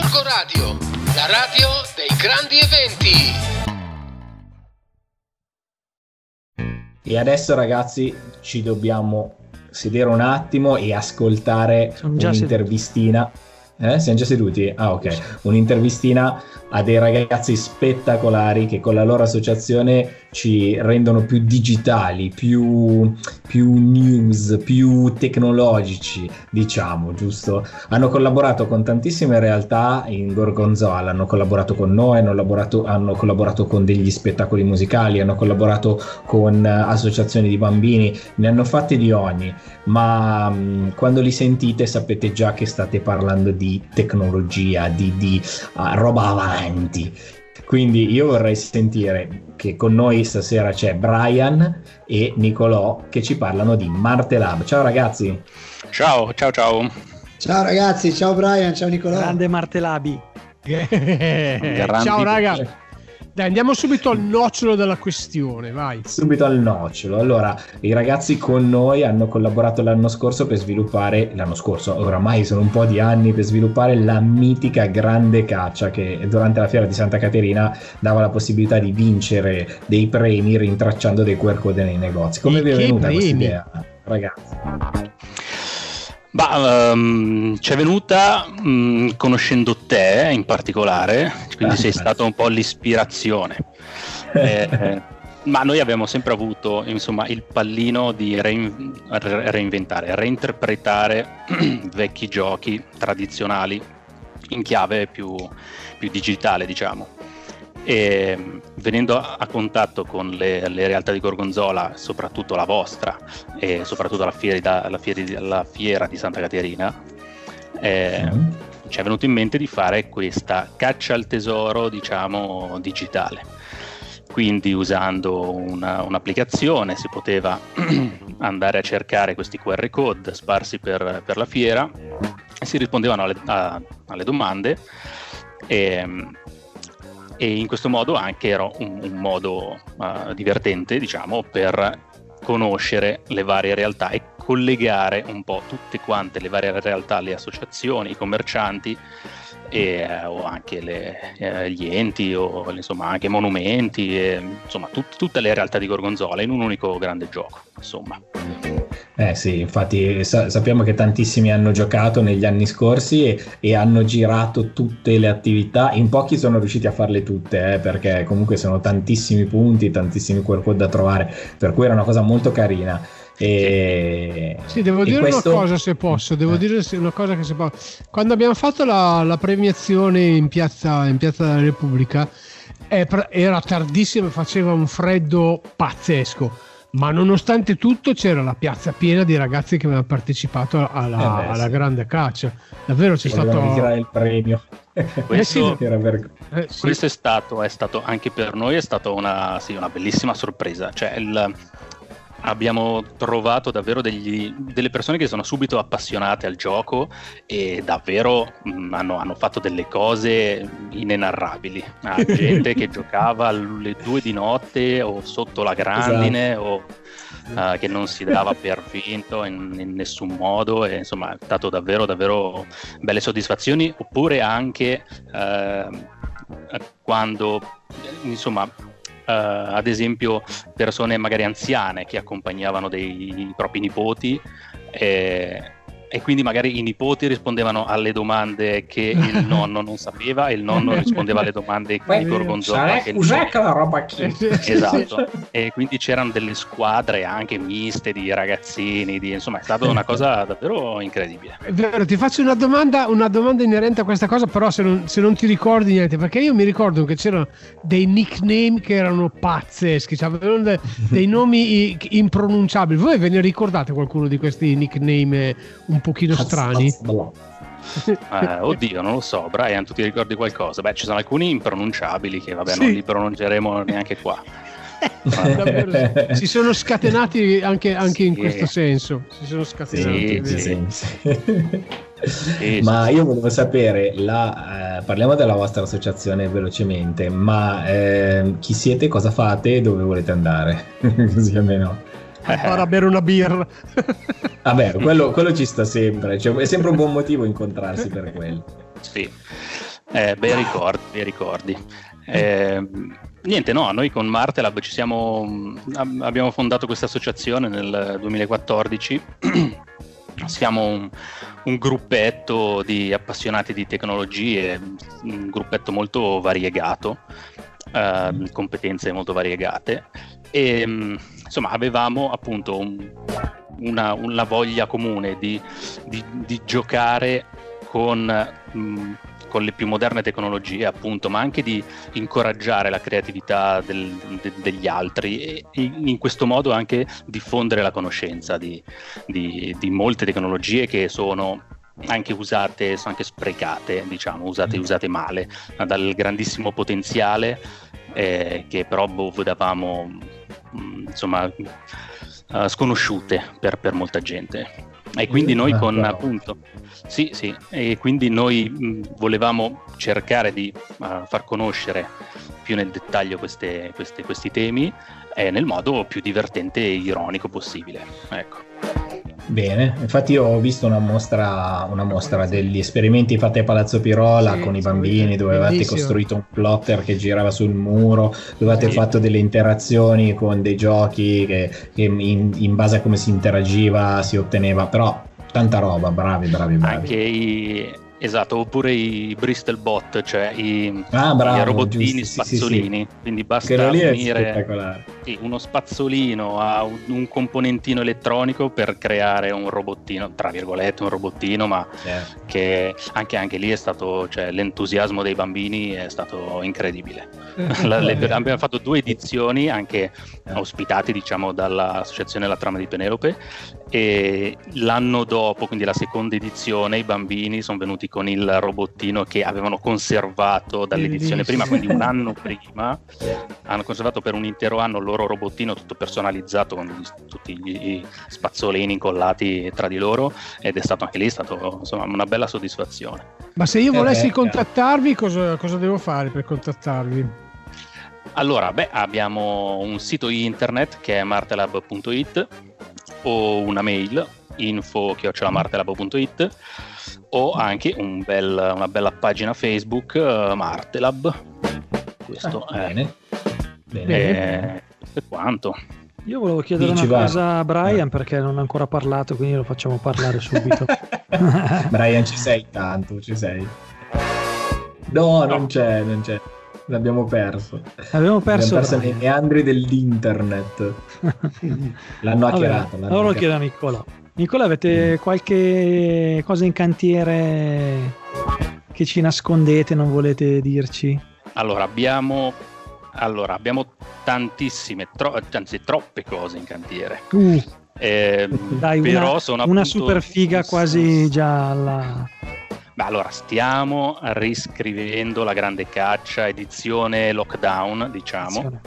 Gorgo Radio, la radio dei grandi eventi. E adesso ragazzi ci dobbiamo sedere un attimo e ascoltare un'intervistina. Eh, siamo già seduti? Ah, ok. Un'intervistina a dei ragazzi spettacolari che con la loro associazione ci rendono più digitali, più, più news, più tecnologici, diciamo, giusto? Hanno collaborato con tantissime realtà in Gorgonzola, hanno collaborato con noi, hanno, hanno collaborato con degli spettacoli musicali, hanno collaborato con associazioni di bambini, ne hanno fatte di ogni, ma mh, quando li sentite sapete già che state parlando di tecnologia, di, di uh, roba avanti quindi io vorrei sentire che con noi stasera c'è Brian e Nicolò che ci parlano di Marte Lab. Ciao ragazzi. Ciao, ciao, ciao. Ciao ragazzi, ciao Brian, ciao Nicolò. Grande Marte Labi. ciao raga. Dai, andiamo subito al nocciolo della questione, vai. Subito al nocciolo. Allora, i ragazzi con noi hanno collaborato l'anno scorso per sviluppare, l'anno scorso, oramai sono un po' di anni, per sviluppare la mitica grande caccia che durante la fiera di Santa Caterina dava la possibilità di vincere dei premi rintracciando dei QR code nei negozi. Come vi è venuta questa idea, ragazzi? Bah, um, ci è venuta um, conoscendo te in particolare, quindi sei stato un po' l'ispirazione. Eh, ma noi abbiamo sempre avuto insomma, il pallino di rein- reinventare, reinterpretare vecchi giochi tradizionali in chiave più, più digitale, diciamo e venendo a contatto con le, le, realtà di Gorgonzola, soprattutto la vostra e soprattutto la fiera, la fiera, la fiera di Santa Caterina, eh, mm. ci è venuto in mente di fare questa caccia al tesoro, diciamo, digitale. Quindi usando una, un'applicazione si poteva andare a cercare questi QR code sparsi per, per la fiera e si rispondevano alle, a, alle domande e, e in questo modo anche era un, un modo uh, divertente, diciamo, per conoscere le varie realtà e collegare un po' tutte quante le varie realtà, le associazioni, i commercianti e, eh, o anche le, eh, gli enti o insomma anche monumenti e, insomma tut, tutte le realtà di Gorgonzola in un unico grande gioco insomma eh sì, infatti sa- sappiamo che tantissimi hanno giocato negli anni scorsi e, e, hanno girato tutte le attività, in pochi sono riusciti a farle tutte, eh, perché comunque sono tantissimi punti, tantissimi quel da trovare, per cui era una cosa molto carina. E... Sì, devo dire questo... una cosa se posso, devo eh. dire una cosa che se posso. Quando abbiamo fatto la, la premiazione in piazza, in piazza della Repubblica, era tardissimo e faceva un freddo pazzesco ma nonostante tutto c'era la piazza piena di ragazzi che avevano partecipato alla, eh beh, alla sì. grande caccia davvero c'è Volevano stato il premio questo, eh sì. eh, sì. questo è, stato, è stato anche per noi è stata una, una, bellissima sorpresa cioè il, abbiamo trovato davvero degli, delle persone che sono subito appassionate al gioco e davvero mh, mm, hanno, hanno, fatto delle cose inenarrabili. Ah, gente che giocava alle due di notte o sotto la grandine esatto. o uh, che non si dava per vinto in, in, nessun modo e insomma è stato davvero davvero belle soddisfazioni oppure anche uh, quando insomma ad esempio persone magari anziane che accompagnavano dei propri nipoti eh, e quindi magari i nipoti rispondevano alle domande che il nonno non sapeva e il nonno rispondeva alle domande di Gorgonzola che cos'è quella roba qui esatto. E quindi c'erano delle squadre anche miste di ragazzini di, insomma è stata una cosa davvero incredibile. È vero ti faccio una domanda, una domanda inerente a questa cosa però se non, se non, ti ricordi niente perché io mi ricordo che c'erano dei nickname che erano pazzeschi cioè avevano de, dei nomi impronunciabili. Voi ve ne ricordate qualcuno di questi nickname un un pochino strani. Eh, oddio, non lo so, Brian, tu ti ricordi qualcosa? Beh, ci sono alcuni impronunciabili che, vabbè, sì. non li pronunceremo neanche qua. si sono scatenati anche, anche in questo senso. Si sono scatenati. Sì, sì, ma io volevo sapere, la, eh, parliamo della vostra associazione velocemente, ma eh, chi siete, cosa fate e dove volete andare? Così almeno fare a bere una birra. Vabbè, quello, quello ci sta sempre, cioè, è sempre un buon motivo incontrarsi per quello. Sì. Eh, bei ricordi, bei ricordi. Eh, niente, no, noi con Martelab ci siamo, abbiamo fondato questa associazione nel 2014. Siamo un, un, gruppetto di appassionati di tecnologie, un gruppetto molto variegato, eh, competenze molto variegate e insomma avevamo appunto un, una, una, voglia comune di, di, di giocare con mh, con le più moderne tecnologie, appunto, ma anche di incoraggiare la creatività del, de, degli altri e in questo modo anche diffondere la conoscenza di, di, molte tecnologie che sono anche usate, sono anche sprecate, diciamo, usate, mm. usate male, dal grandissimo potenziale eh, che però boh, davamo mm, insomma uh, sconosciute per, per molta gente. E quindi noi con appunto sì, sì, e quindi noi mh, volevamo cercare di uh, far conoscere più nel dettaglio queste, queste, questi temi eh, nel modo più divertente e ironico possibile. Ecco. Bene, infatti io ho visto una mostra, una mostra degli esperimenti fatti a Palazzo Pirola sì, con i bambini dove avevate costruito un plotter che girava sul muro, dove avete sì. fatto delle interazioni con dei giochi che, che in, in, base a come si interagiva si otteneva, però tanta roba, bravi, bravi, bravi. Anche i, Esatto, oppure i Bristol Bot, cioè i, ah, bravo, i robottini giusto, spazzolini. Sì, sì. Quindi basta unire sì, uno spazzolino a un, un, componentino elettronico per creare un robottino, tra virgolette un robottino, ma yeah. che anche, anche, lì è stato, cioè, l'entusiasmo dei bambini è stato incredibile. La, le, abbiamo fatto due edizioni, anche ospitati diciamo dall'associazione La Trama di Penelope, e l'anno dopo, quindi la seconda edizione, i bambini sono venuti con il robottino che avevano conservato dall'edizione prima, quindi un anno prima, hanno conservato per un intero anno il loro robottino tutto personalizzato con gli, tutti gli spazzolini incollati tra di loro ed è stato anche lì stato, insomma, una bella soddisfazione. Ma se io volessi eh, contattarvi, cosa, cosa devo fare per contattarvi? Allora, beh, abbiamo un sito internet che è martelab.it o una mail info-martelab.it o anche un bel, una bella pagina Facebook uh, Martelab. Questo ah, è, bene. Bene. È, quanto. Io volevo chiedere Dici, una cosa a Brian perché non ha ancora parlato, quindi lo facciamo parlare subito. Brian, ci sei tanto, ci sei. No, no. non c'è, non c'è. L'abbiamo perso. Abbiamo perso, L'abbiamo perso nei meandri dell'internet. L'hanno hackerato. Allora lo chiedo a Nicola. Nicola, avete mm. qualche cosa in cantiere che ci nascondete, non volete dirci? Allora, abbiamo, allora, abbiamo tantissime, tro- anzi troppe cose in cantiere. Uh. Eh, Dai, però una, sono una super figa quasi già alla... Beh, allora, stiamo riscrivendo la grande caccia, edizione lockdown, diciamo.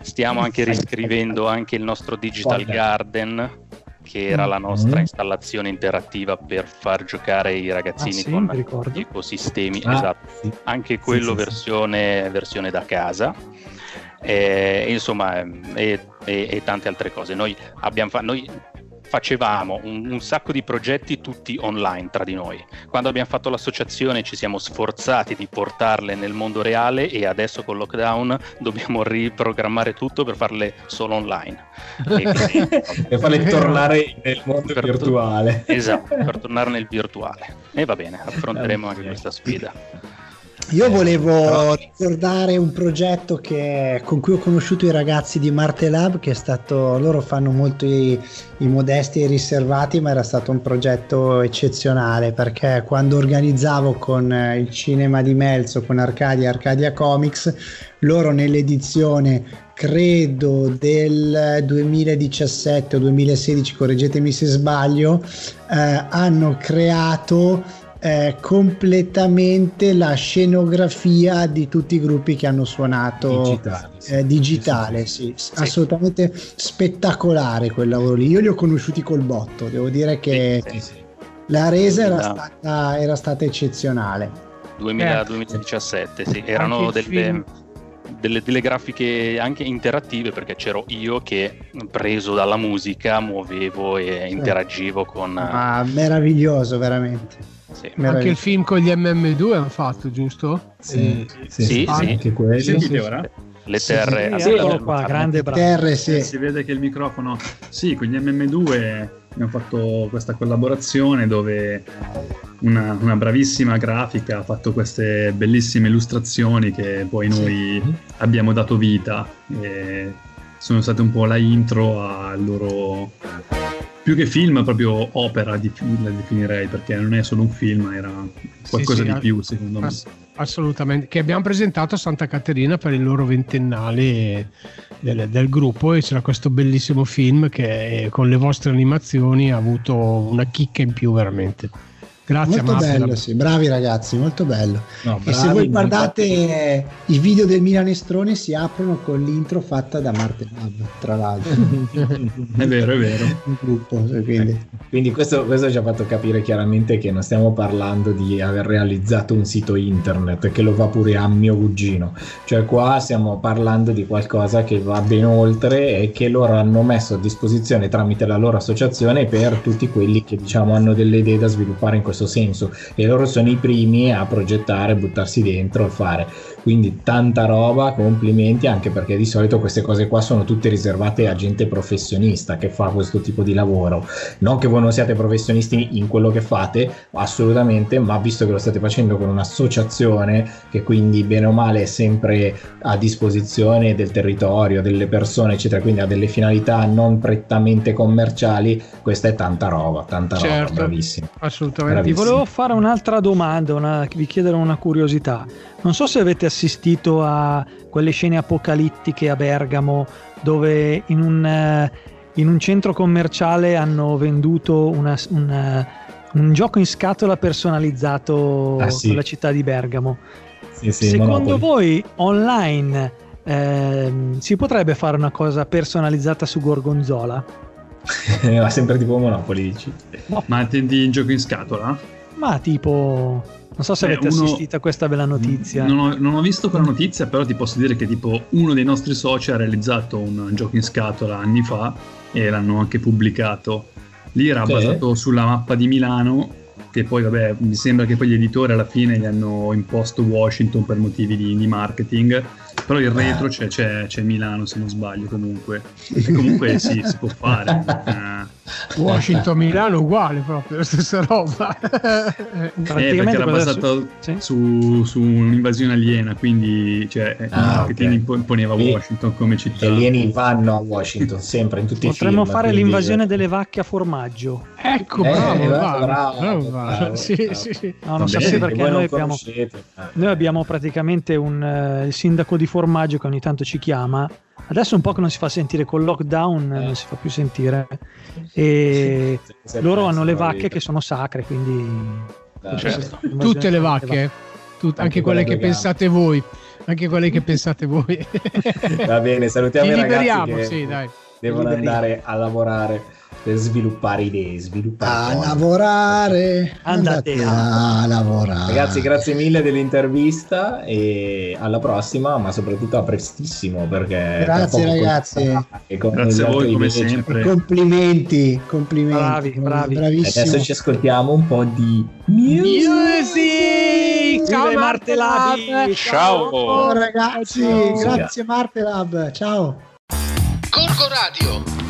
Stiamo anche riscrivendo anche il nostro Digital Garden che era la nostra mm-hmm. installazione interattiva per far giocare i ragazzini ah, sì, con gli ecosistemi, ah, esatto. Sì. anche quello sì, versione, versione, da casa. E, insomma, e, e, e, tante altre cose. Noi abbiamo fatto facevamo un, un, sacco di progetti tutti online tra di noi. Quando abbiamo fatto l'associazione ci siamo sforzati di portarle nel mondo reale e adesso con lockdown dobbiamo riprogrammare tutto per farle solo online. E, per farle tornare nel mondo virtuale. esatto, per tornare nel virtuale. E va bene, affronteremo anche questa sfida. Io eh, volevo ricordare un progetto che, con cui ho conosciuto i ragazzi di Marte Lab, che è stato, loro fanno molto i, i modesti e riservati, ma era stato un progetto eccezionale perché quando organizzavo con eh, il cinema di Melzo, con Arcadia Arcadia Comics, loro nell'edizione credo del 2017 o 2016, correggetemi se sbaglio, eh, hanno creato eh, completamente la scenografia di tutti i gruppi che hanno suonato. Digitale, sì. Eh, digitale, sì, sì. assolutamente spettacolare quel lavoro lì. Io li ho conosciuti col botto, devo dire che la resa era stata, era stata eccezionale. 2000, 2017, sì, erano delle, delle, delle, grafiche anche interattive perché c'ero io che preso dalla musica muovevo e interagivo con... Ah, meraviglioso, veramente Sì. Anche il film con gli MM2 hanno fatto, giusto? Sì, eh, sì, sì, sì, anche quello. Sentite ora? Le terre. Sì, sì, eccolo qua, grande bravo. Terre, sì. Si vede che il microfono... Sì, con gli MM2 abbiamo fatto questa collaborazione dove una, una, bravissima grafica ha fatto queste bellissime illustrazioni che poi noi sì. abbiamo dato vita e sono state un po' la intro al loro più che film proprio opera di, la definirei perché non è solo un film era qualcosa sì, sì, di più secondo ass- me assolutamente che abbiamo presentato a Santa Caterina per il loro ventennale del, del, gruppo e c'era questo bellissimo film che con le vostre animazioni ha avuto una chicca in più veramente Grazie, molto Massimo. bello, sì. bravi ragazzi, molto bello. No, bravi, e se voi guardate i video del Milanestrone si aprono con l'intro fatta da Marte Lab, tra l'altro. è vero, è vero. Gruppo, quindi, quindi questo, questo, ci ha fatto capire chiaramente che non stiamo parlando di aver realizzato un sito internet che lo va pure a mio cugino. Cioè qua stiamo parlando di qualcosa che va ben oltre e che loro hanno messo a disposizione tramite la loro associazione per tutti quelli che diciamo hanno delle idee da sviluppare in questo questo senso e loro sono i primi a progettare, buttarsi dentro e fare. Quindi tanta roba, complimenti anche perché di solito queste cose qua sono tutte riservate a gente professionista che fa questo tipo di lavoro. Non che voi non siate professionisti in quello che fate, assolutamente, ma visto che lo state facendo con un'associazione che quindi bene o male è sempre a disposizione del territorio, delle persone, eccetera, quindi ha delle finalità non prettamente commerciali, questa è tanta roba, tanta certo, roba, bravissimo. Assolutamente. Vi volevo fare un'altra domanda, una, vi chiedere una curiosità. Non so se avete assistito a quelle scene apocalittiche a Bergamo dove in un, eh, in un centro commerciale hanno venduto una, una, un gioco in scatola personalizzato ah, sì. con la città di Bergamo. Sì, sì, Secondo Monopoli. voi online eh, si potrebbe fare una cosa personalizzata su Gorgonzola? Ma sempre tipo Monopoli dici? No. Ma intendi in gioco in scatola? Ma tipo non so se Beh, avete uno... assistito a questa bella notizia. Non ho, non ho, visto quella notizia, però ti posso dire che tipo uno dei nostri soci ha realizzato un gioco in scatola anni fa e l'hanno anche pubblicato. Lì era sì. basato sulla mappa di Milano, che poi vabbè mi sembra che poi gli editori alla fine gli hanno imposto Washington per motivi di, di marketing però il retro ah. c'è, c'è, c'è, Milano se non sbaglio comunque e comunque sì, si può fare eh. Washington Milano uguale proprio la stessa roba eh, perché era basato sì? su, su, un'invasione aliena quindi cioè, ah, il marketing okay. imponeva Washington come città gli alieni vanno a Washington sempre in tutti potremmo i film fare l'invasione delle vacche a formaggio ecco eh, bravo, bravo, bravo, bravo, bravo. Sì, sì, sì. no non se perché noi abbiamo, noi abbiamo praticamente un, uh, il sindaco di formaggio che ogni tanto ci chiama. Adesso un po' che non si fa sentire col lockdown, eh. non si fa più sentire. E sì, loro hanno le vacche vita. che sono sacre, quindi... Certo. Tutte le vacche, Tut- anche, anche, quelle che pensate voi. Anche quelle che pensate voi. Va bene, salutiamo i ragazzi che sì, devono andare a lavorare sviluppare idee, sviluppare a cose. lavorare, andate, andate a, a lavorare. Ragazzi, grazie mille dell'intervista e alla prossima, ma soprattutto a prestissimo perché Grazie ragazzi. Grazie a voi come sempre. Complimenti, complimenti. Bravi, bravi. Bravissimo. Adesso ci ascoltiamo un po' di music. music. Ciao Martelab. Ciao. Ciao. Ciao ragazzi, Ciao. grazie Martelab. Ciao. Corco Radio